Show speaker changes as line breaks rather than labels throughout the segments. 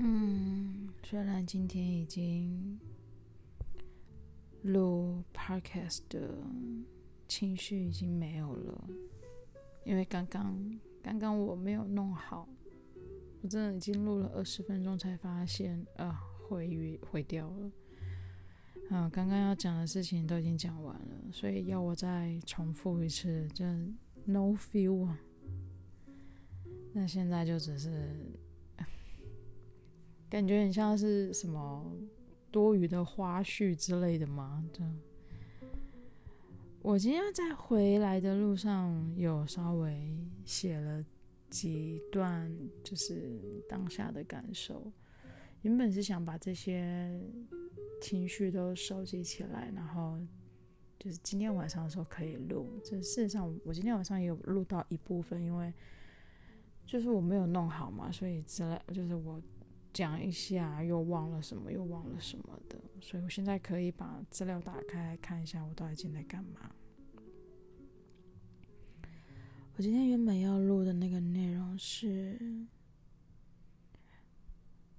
嗯，虽然今天已经录 podcast 的情绪已经没有了，因为刚刚刚刚我没有弄好，我真的已经录了二十分钟才发现啊，毁于毁掉了。啊，刚刚要讲的事情都已经讲完了，所以要我再重复一次，就 no feel 啊。那现在就只是。感觉很像是什么多余的花絮之类的吗？这样。我今天在回来的路上有稍微写了几段，就是当下的感受。原本是想把这些情绪都收集起来，然后就是今天晚上的时候可以录。这事实上，我今天晚上也有录到一部分，因为就是我没有弄好嘛，所以之类就是我。讲一下，又忘了什么，又忘了什么的，所以我现在可以把资料打开看一下，我到底今天在干嘛。我今天原本要录的那个内容是：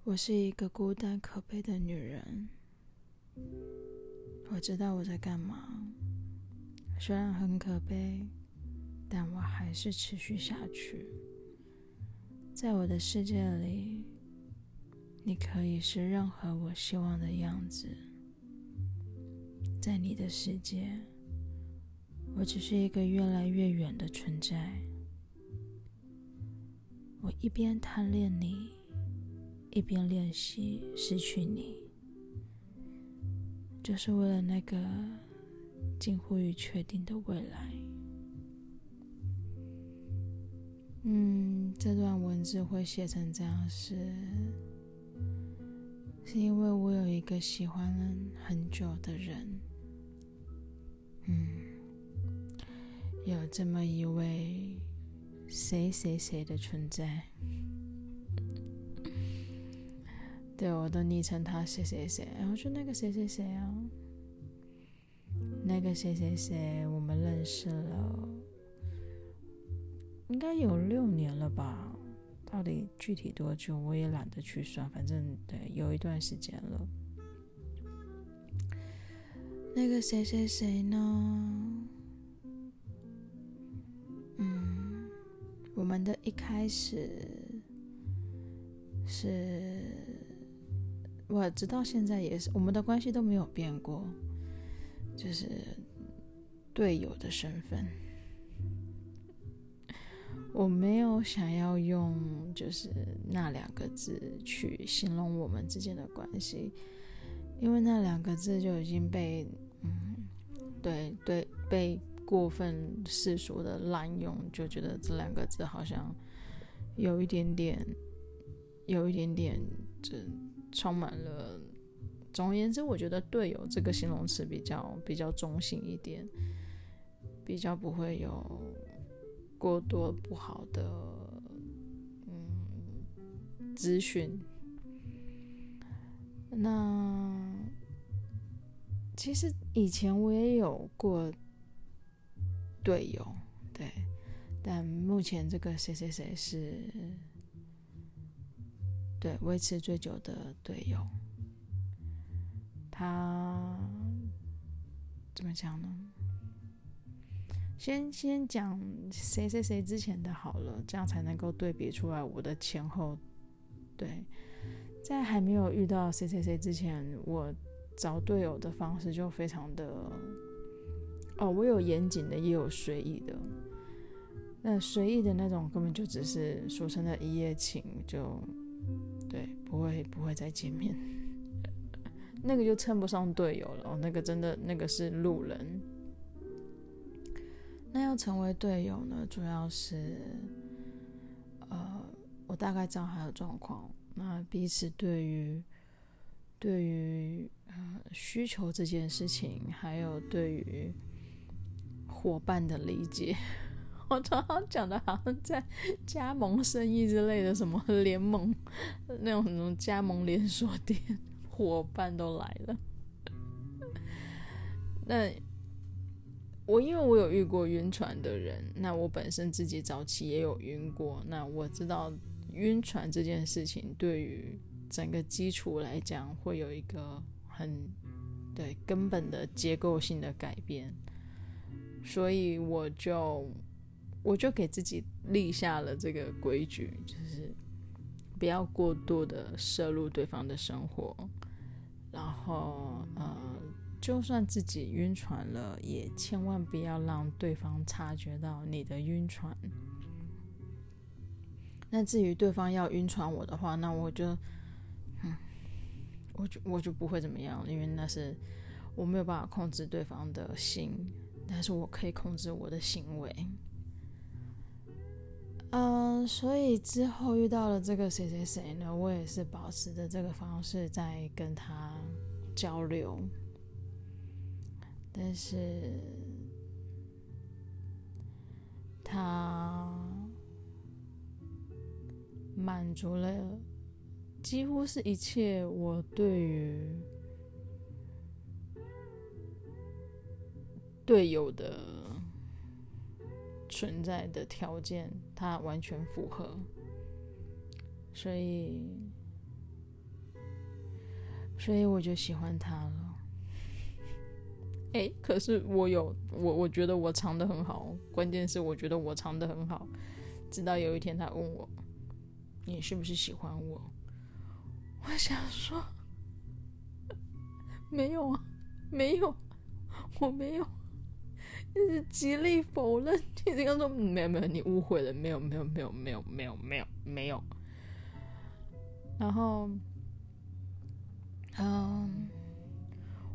我是一个孤单可悲的女人，我知道我在干嘛，虽然很可悲，但我还是持续下去，在我的世界里。你可以是任何我希望的样子，在你的世界，我只是一个越来越远的存在。我一边贪恋你，一边练习失去你，就是为了那个近乎于确定的未来。嗯，这段文字会写成这样是。是因为我有一个喜欢了很久的人，嗯，有这么一位谁谁谁的存在，对，我都昵称他谁谁谁，然后说那个谁谁谁啊，那个谁谁谁，我们认识了，应该有六年了吧。到底具体多久，我也懒得去算，反正对，有一段时间了。那个谁谁谁呢？嗯，我们的一开始是，我直到现在也是，我们的关系都没有变过，就是队友的身份。我没有想要用就是那两个字去形容我们之间的关系，因为那两个字就已经被嗯，对对，被过分世俗的滥用，就觉得这两个字好像有一点点，有一点点，就充满了。总而言之，我觉得“队友”这个形容词比较比较中性一点，比较不会有。过多不好的嗯资讯，那其实以前我也有过队友，对，但目前这个谁谁谁是对维持最久的队友，他怎么讲呢？先先讲谁谁谁之前的好了，这样才能够对比出来我的前后。对，在还没有遇到谁谁谁之前，我找队友的方式就非常的……哦，我有严谨的，也有随意的。那随意的那种根本就只是俗称的一夜情，就对，不会不会再见面。那个就称不上队友了，哦，那个真的那个是路人。那要成为队友呢，主要是，呃，我大概知道他的状况，那彼此对于对于需求这件事情，还有对于伙伴的理解，我常常讲的好像在加盟生意之类的，什么联盟那种什么加盟连锁店，伙伴都来了，那。我因为我有遇过晕船的人，那我本身自己早期也有晕过，那我知道晕船这件事情对于整个基础来讲，会有一个很对根本的结构性的改变，所以我就我就给自己立下了这个规矩，就是不要过度的涉入对方的生活，然后呃，就算自己晕船了，也千万不要让对方察觉到你的晕船。那至于对方要晕船我的话，那我就，嗯，我就我就不会怎么样，因为那是我没有办法控制对方的心，但是我可以控制我的行为。嗯，所以之后遇到了这个谁谁谁呢，我也是保持着这个方式在跟他交流，但是他。满足了几乎是一切我对于队友的存在的条件，他完全符合，所以，所以我就喜欢他了。哎，可是我有我，我觉得我藏得很好，关键是我觉得我藏得很好，直到有一天他问我。你是不是喜欢我？我想说，没有啊，没有，我没有，就是极力否认。你这样说，没有没有，你误会了，没有没有没有没有没有没有没有。然后，嗯，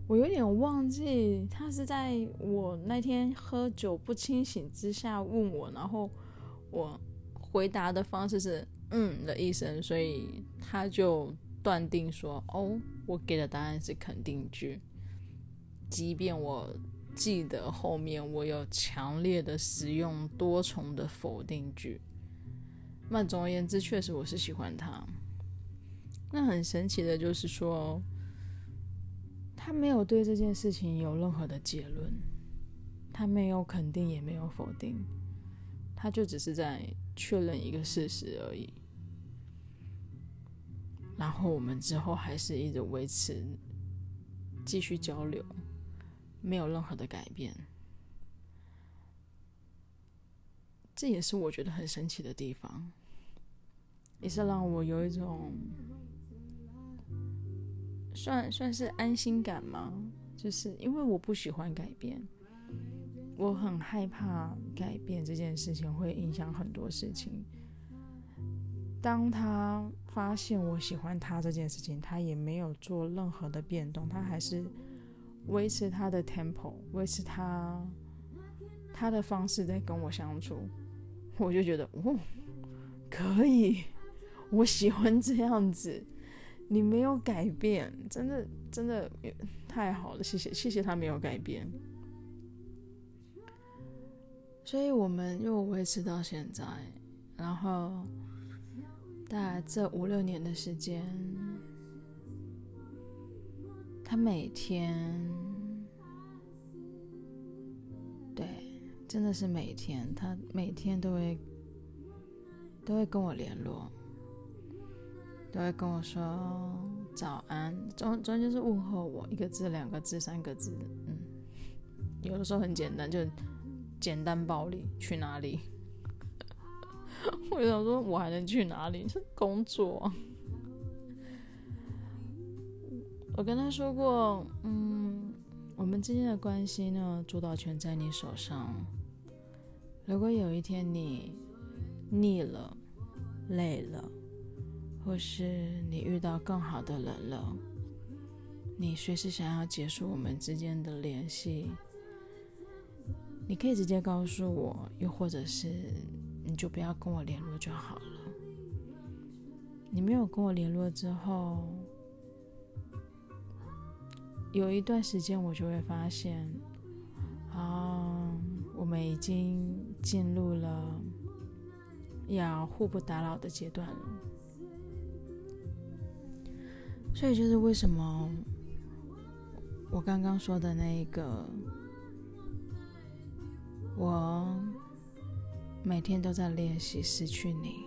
我有点忘记，他是在我那天喝酒不清醒之下问我，然后我回答的方式是。嗯的一声，所以他就断定说：“哦，我给的答案是肯定句。”即便我记得后面我有强烈的使用多重的否定句，那总而言之，确实我是喜欢他。那很神奇的就是说，他没有对这件事情有任何的结论，他没有肯定，也没有否定，他就只是在确认一个事实而已。然后我们之后还是一直维持继续交流，没有任何的改变。这也是我觉得很神奇的地方，也是让我有一种算算是安心感吗？就是因为我不喜欢改变，我很害怕改变这件事情会影响很多事情。当他发现我喜欢他这件事情，他也没有做任何的变动，他还是维持他的 tempo，维持他他的方式在跟我相处，我就觉得哦，可以，我喜欢这样子，你没有改变，真的真的太好了，谢谢谢谢他没有改变，所以我们又维持到现在，然后。大概这五六年的时间，他每天，对，真的是每天，他每天都会都会跟我联络，都会跟我说早安，中中间是问候我，一个字、两个字、三个字，嗯，有的时候很简单，就简单暴力，去哪里？我想说，我还能去哪里？是工作。我跟他说过，嗯，我们之间的关系呢，主导权在你手上。如果有一天你腻了、累了，或是你遇到更好的人了，你随时想要结束我们之间的联系，你可以直接告诉我，又或者是。你就不要跟我联络就好了。你没有跟我联络之后，有一段时间我就会发现，啊，我们已经进入了要互不打扰的阶段了。所以就是为什么我刚刚说的那一个，我。每天都在练习失去你，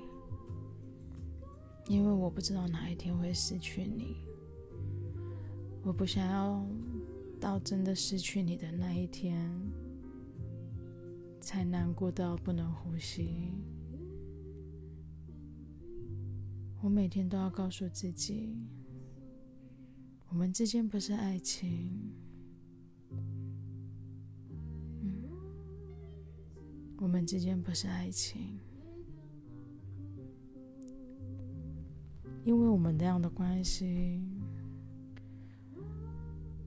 因为我不知道哪一天会失去你，我不想要到真的失去你的那一天，才难过到不能呼吸。我每天都要告诉自己，我们之间不是爱情，我们之间不是爱情。因为我们这样的关系，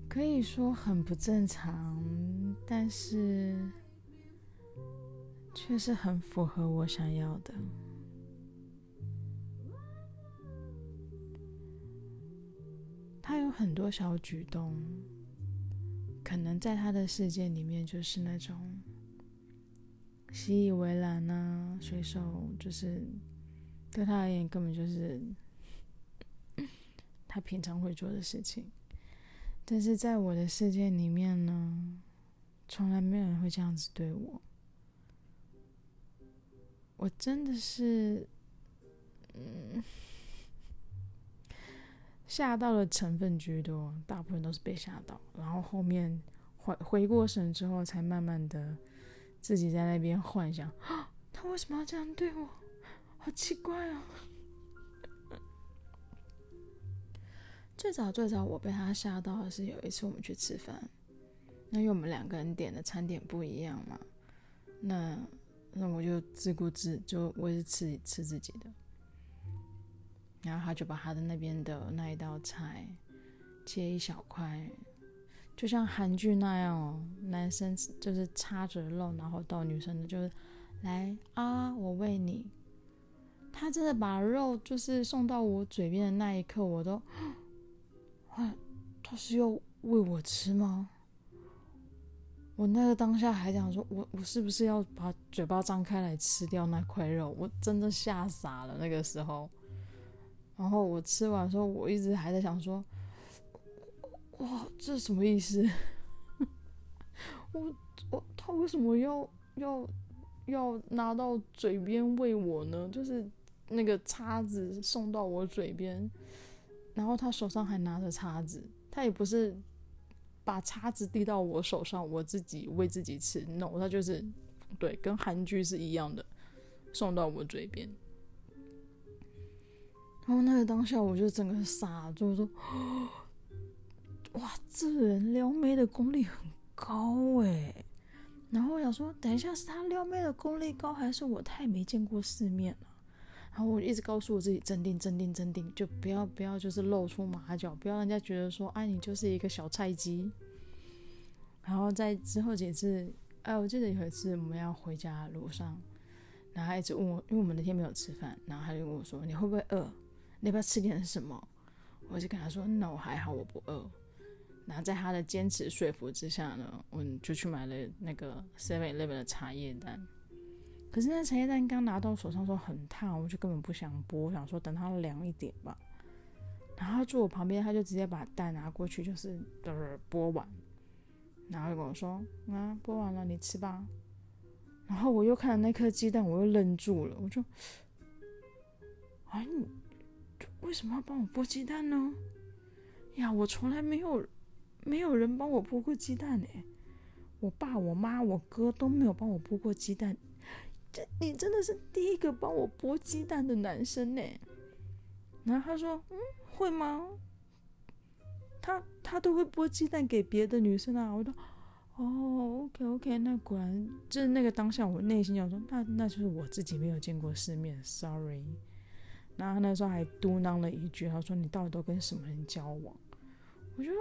可以说很不正常，但是却是很符合我想要的。有很多小举动，可能在他的世界里面就是那种习以为然啊，随手就是对他而言根本就是。他平常会做的事情，但是在我的世界里面呢，从来没有人会这样子对我。我真的是，嗯，吓到的成分居多，大部分都是被吓到，然后后面回回过神之后，才慢慢的自己在那边幻想，啊，他为什么要这样对我？好奇怪 啊！最早最早，我被他吓到的是有一次我们去吃饭，那因为我们两个人点的餐点不一样嘛，那那我就自顾自，就我也是吃吃自己的，然后他就把他的那边的那一道菜切一小块，就像韩剧那样哦，男生就是插着肉，然后到女生的就是来啊，我喂你，他真的把肉就是送到我嘴边的那一刻，我都。啊，他是要喂我吃吗？我那个当下还想说，我我是不是要把嘴巴张开来吃掉那块肉？我真的吓傻了那个时候。然后我吃完的时候，我一直还在想说，哇，这什么意思？我我他为什么要要要拿到嘴边喂我呢？就是那个叉子送到我嘴边。然后他手上还拿着叉子，他也不是把叉子递到我手上，我自己喂自己吃。no，他就是对，跟韩剧是一样的，送到我嘴边。然后那个当下，我就整个傻，就是说，哇，这人撩妹的功力很高哎。然后我想说，等一下是他撩妹的功力高，还是我太没见过世面了？然后我一直告诉我自己镇定、镇定、镇定，就不要不要，就是露出马脚，不要人家觉得说，哎，你就是一个小菜鸡。然后在之后几次，哎，我记得有一次我们要回家路上，然后他一直问我，因为我们那天没有吃饭，然后他就问我说，你会不会饿？你要不要吃点什么？我就跟他说，那我还好，我不饿。然后在他的坚持说服之下呢，我就去买了那个 Seven Eleven 的茶叶蛋。可是那茶叶蛋刚拿到手上时候很烫，我就根本不想剥，我想说等它凉一点吧。然后他坐我旁边，他就直接把蛋拿过去，就是呃剥完，然后就跟我说：“啊，剥完了，你吃吧。”然后我又看了那颗鸡蛋，我又愣住了，我就：“哎，你为什么要帮我剥鸡蛋呢？呀，我从来没有没有人帮我剥过鸡蛋呢，我爸、我妈、我哥都没有帮我剥过鸡蛋。”这你真的是第一个帮我剥鸡蛋的男生呢。然后他说：“嗯，会吗？他他都会剥鸡蛋给别的女生啊。”我说：“哦，OK OK，那果然就是那个当下，我内心想说，那那就是我自己没有见过世面，Sorry。”然后那时候还嘟囔了一句：“他说你到底都跟什么人交往？”我说：“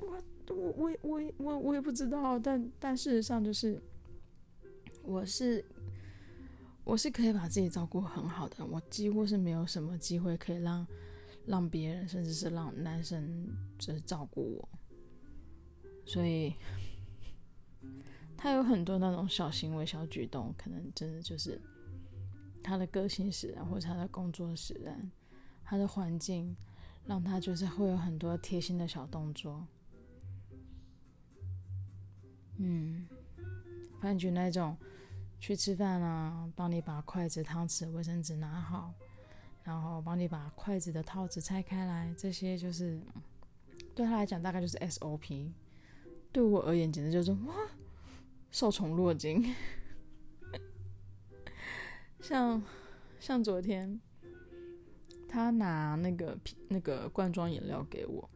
我我我我我我也不知道，但但事实上就是我是。”我是可以把自己照顾很好的，我几乎是没有什么机会可以让让别人，甚至是让男生就是照顾我，所以 他有很多那种小行为、小举动，可能真的就是他的个性使然，或者他的工作使然，他的环境让他就是会有很多贴心的小动作，嗯，反正就那种。去吃饭啊，帮你把筷子、汤匙、卫生纸拿好，然后帮你把筷子的套子拆开来，这些就是对他来讲大概就是 SOP。对我而言，简直就是哇，受宠若惊。像像昨天，他拿那个瓶那个罐装饮料给我，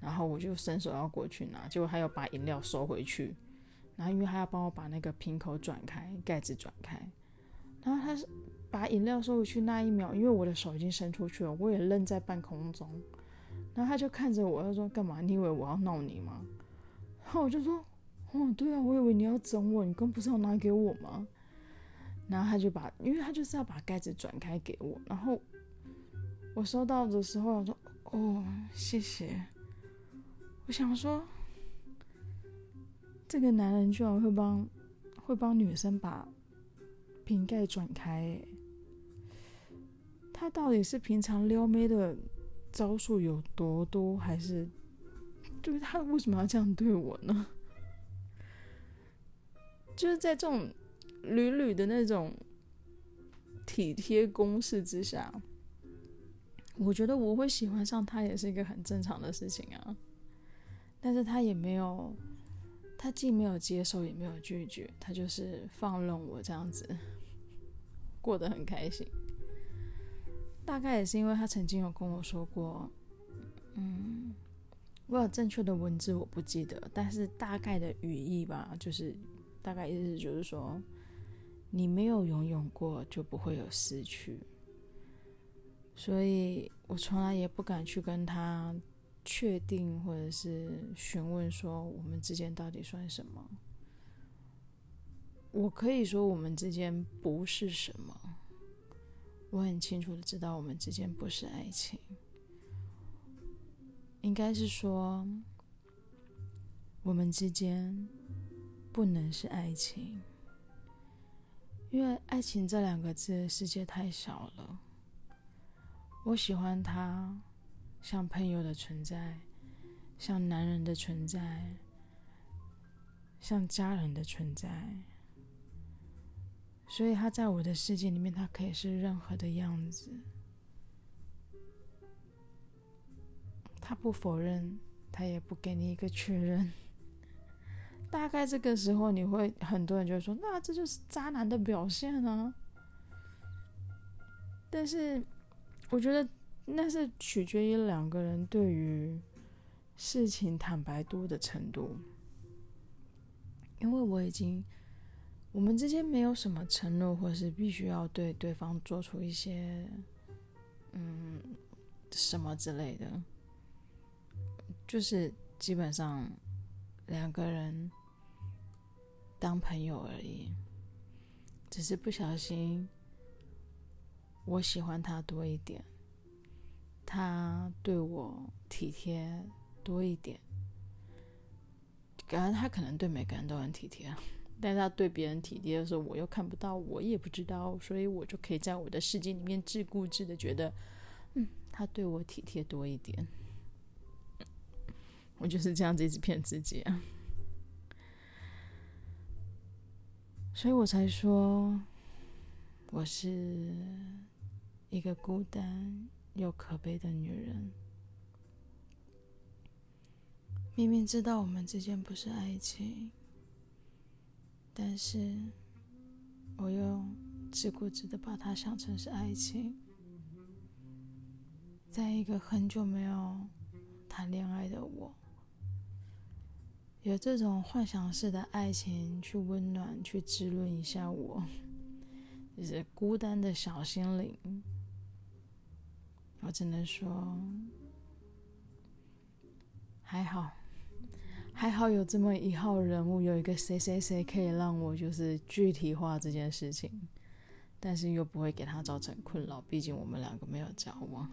然后我就伸手要过去拿，结果他又把饮料收回去。然后因为他要帮我把那个瓶口转开，盖子转开，然后他是。把饮料收回去那一秒，因为我的手已经伸出去了，我也愣在半空中。然后他就看着我，他说：“干嘛？你以为我要闹你吗？”然后我就说：“哦，对啊，我以为你要整我，你刚不是要拿给我吗？”然后他就把，因为他就是要把盖子转开给我。然后我收到的时候，我说：“哦，谢谢。”我想说，这个男人居然会帮会帮女生把瓶盖转开，他到底是平常撩妹的招数有多多，还是就是他为什么要这样对我呢？就是在这种屡屡的那种体贴攻势之下，我觉得我会喜欢上他也是一个很正常的事情啊。但是他也没有，他既没有接受，也没有拒绝，他就是放任我这样子过得很开心。大概也是因为他曾经有跟我说过，嗯，我有正确的文字我不记得，但是大概的语义吧，就是大概意思就是说，你没有拥有过，就不会有失去。所以我从来也不敢去跟他确定或者是询问说我们之间到底算什么。我可以说我们之间不是什么。我很清楚的知道，我们之间不是爱情，应该是说，我们之间不能是爱情，因为爱情这两个字，世界太小了。我喜欢他，像朋友的存在，像男人的存在，像家人的存在。所以他在我的世界里面，他可以是任何的样子。他不否认，他也不给你一个确认。大概这个时候，你会很多人就会说：“那这就是渣男的表现啊。”但是，我觉得那是取决于两个人对于事情坦白度的程度。因为我已经。我们之间没有什么承诺，或是必须要对对方做出一些，嗯，什么之类的，就是基本上两个人当朋友而已，只是不小心，我喜欢他多一点，他对我体贴多一点，感觉他可能对每个人都很体贴。但是他对别人体贴的时候，我又看不到，我也不知道，所以我就可以在我的世界里面自顾自的觉得，嗯，他对我体贴多一点，我就是这样子一直骗自己啊，所以我才说，我是一个孤单又可悲的女人，明明知道我们之间不是爱情。但是，我又自顾自的把它想成是爱情，在一个很久没有谈恋爱的我，有这种幻想式的爱情去温暖、去滋润一下我，就是孤单的小心灵。我只能说，还好。还好有这么一号人物，有一个谁谁谁可以让我就是具体化这件事情，但是又不会给他造成困扰。毕竟我们两个没有交往，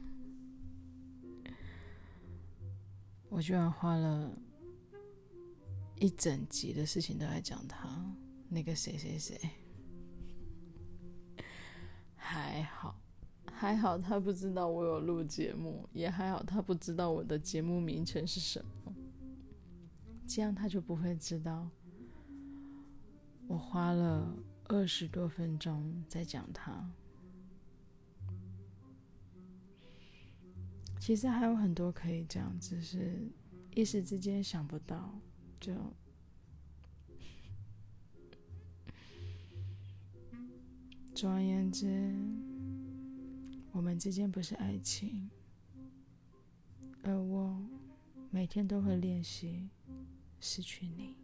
我居然花了一整集的事情都在讲他那个谁谁谁。还好，还好他不知道我有录节目，也还好他不知道我的节目名称是什么。这样他就不会知道，我花了二十多分钟在讲他。其实还有很多可以讲，只是一时之间想不到。就 总而言之，我们之间不是爱情，而我每天都会练习失去你。